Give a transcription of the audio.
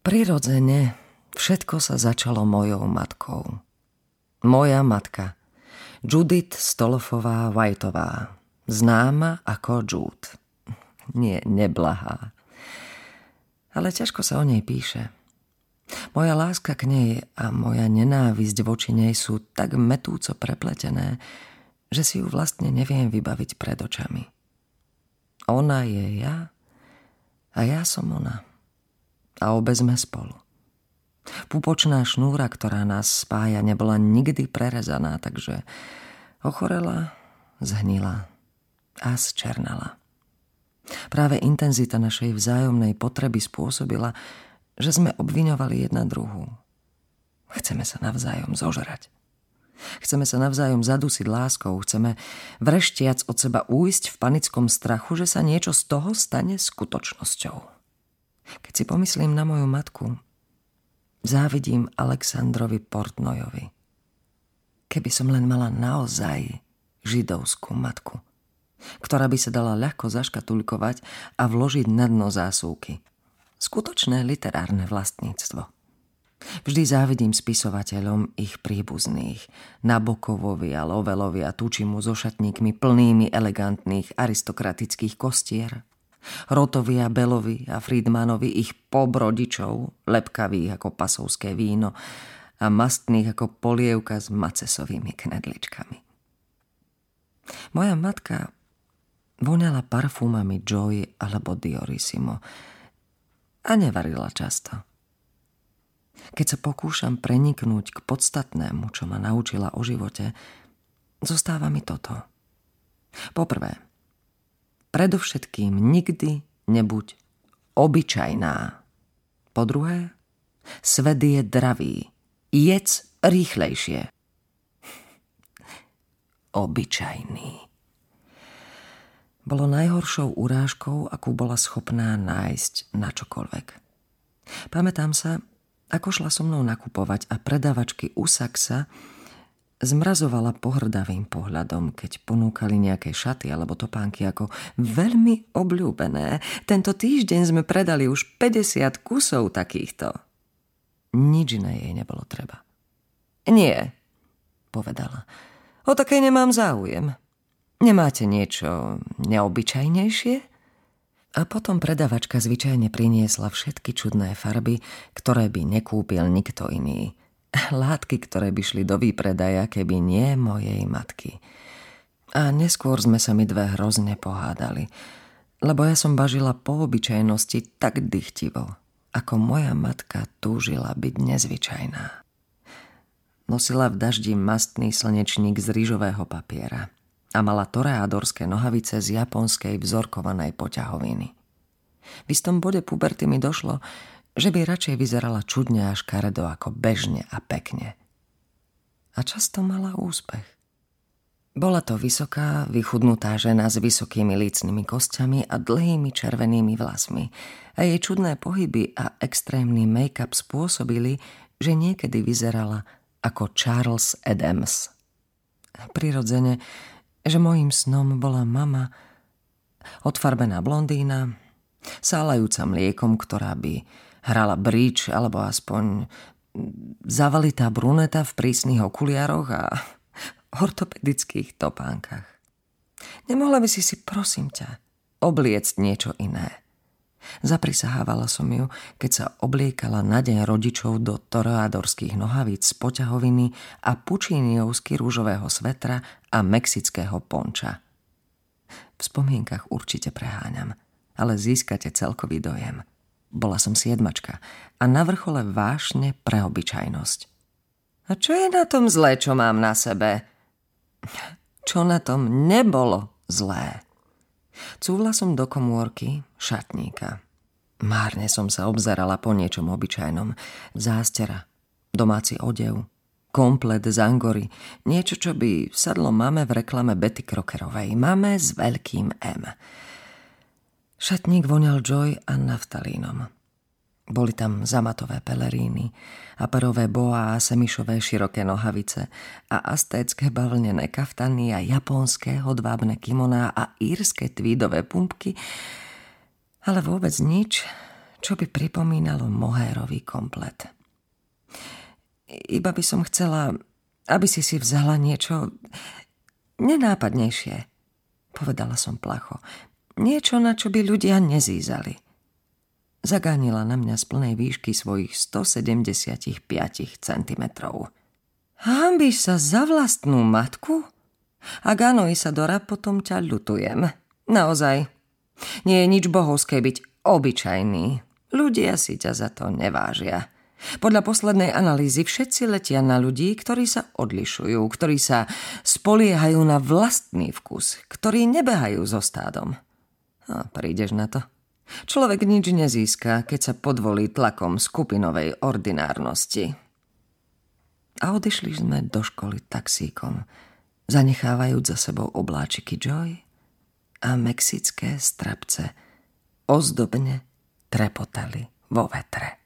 Prirodzene všetko sa začalo mojou matkou. Moja matka, Judith Stolofová Whiteová, známa ako Jude. Nie, neblahá. Ale ťažko sa o nej píše. Moja láska k nej a moja nenávisť voči nej sú tak metúco prepletené, že si ju vlastne neviem vybaviť pred očami. Ona je ja a ja som ona. A obe sme spolu. Pupočná šnúra, ktorá nás spája, nebola nikdy prerezaná, takže ochorela, zhnila a zčernala. Práve intenzita našej vzájomnej potreby spôsobila, že sme obviňovali jedna druhú. Chceme sa navzájom zožrať. Chceme sa navzájom zadusiť láskou, chceme vreštiac od seba újsť v panickom strachu, že sa niečo z toho stane skutočnosťou. Keď si pomyslím na moju matku, závidím Aleksandrovi Portnojovi. Keby som len mala naozaj židovskú matku, ktorá by sa dala ľahko zaškatulkovať a vložiť na dno zásuvky. Skutočné literárne vlastníctvo. Vždy závidím spisovateľom ich príbuzných. Nabokovovi a Lovelovi a Tučimu so šatníkmi plnými elegantných aristokratických kostier. Rotovi a Belovi a Friedmanovi ich pobrodičov, lepkavých ako pasovské víno a mastných ako polievka s macesovými knedličkami. Moja matka voňala parfumami Joy alebo Diorissimo a nevarila často. Keď sa pokúšam preniknúť k podstatnému, čo ma naučila o živote, zostáva mi toto. Poprvé, predovšetkým nikdy nebuď obyčajná. Po druhé, svet je dravý. Jedz rýchlejšie. Obyčajný. Bolo najhoršou urážkou, akú bola schopná nájsť na čokoľvek. Pamätám sa, ako šla so mnou nakupovať a predavačky u Saxa zmrazovala pohrdavým pohľadom, keď ponúkali nejaké šaty alebo topánky ako veľmi obľúbené. Tento týždeň sme predali už 50 kusov takýchto. Nič iné jej nebolo treba. Nie, povedala. O také nemám záujem. Nemáte niečo neobyčajnejšie? A potom predavačka zvyčajne priniesla všetky čudné farby, ktoré by nekúpil nikto iný. Látky, ktoré by šli do výpredaja, keby nie mojej matky. A neskôr sme sa mi dve hrozne pohádali, lebo ja som bažila po obyčajnosti tak dychtivo, ako moja matka túžila byť nezvyčajná. Nosila v daždi mastný slnečník z rýžového papiera – a mala toreadorské nohavice z japonskej vzorkovanej poťahoviny. V istom bode puberty mi došlo, že by radšej vyzerala čudne až karedo ako bežne a pekne. A často mala úspech. Bola to vysoká, vychudnutá žena s vysokými lícnymi kostiami a dlhými červenými vlasmi a jej čudné pohyby a extrémny make-up spôsobili, že niekedy vyzerala ako Charles Adams. Prirodzene že mojim snom bola mama, odfarbená blondína, sálajúca mliekom, ktorá by hrala bridge alebo aspoň zavalitá bruneta v prísnych okuliaroch a ortopedických topánkach. Nemohla by si si, prosím ťa, obliecť niečo iné. Zaprisahávala som ju, keď sa obliekala na deň rodičov do toreadorských nohavíc z poťahoviny a pučíniovsky rúžového svetra a mexického ponča. V spomienkach určite preháňam, ale získate celkový dojem. Bola som siedmačka a na vrchole vášne pre obyčajnosť. A čo je na tom zlé, čo mám na sebe? Čo na tom nebolo zlé? Cúvla som do komórky šatníka. Márne som sa obzerala po niečom obyčajnom. Zástera, domáci odev, komplet z Angory, niečo, čo by sadlo máme v reklame Betty Krokerovej. Máme s veľkým M. Šatník voňal Joy a naftalínom. Boli tam zamatové peleríny, aperové boa a semišové široké nohavice a astécké bavlnené kaftany a japonské hodvábne kimoná a írske tvídové pumpky, ale vôbec nič, čo by pripomínalo mohérový komplet. Iba by som chcela, aby si si vzala niečo nenápadnejšie, povedala som placho. Niečo, na čo by ľudia nezízali. Zagánila na mňa z plnej výšky svojich 175 cm. Hambíš sa za vlastnú matku? Ak áno, Isadora, potom ťa ľutujem. Naozaj. Nie je nič bohovské byť obyčajný. Ľudia si ťa za to nevážia. Podľa poslednej analýzy všetci letia na ľudí, ktorí sa odlišujú, ktorí sa spoliehajú na vlastný vkus, ktorí nebehajú so stádom. A prídeš na to? Človek nič nezíska, keď sa podvolí tlakom skupinovej ordinárnosti. A odišli sme do školy taxíkom, zanechávajúc za sebou obláčiky Joy a mexické strapce ozdobne trepotali vo vetre.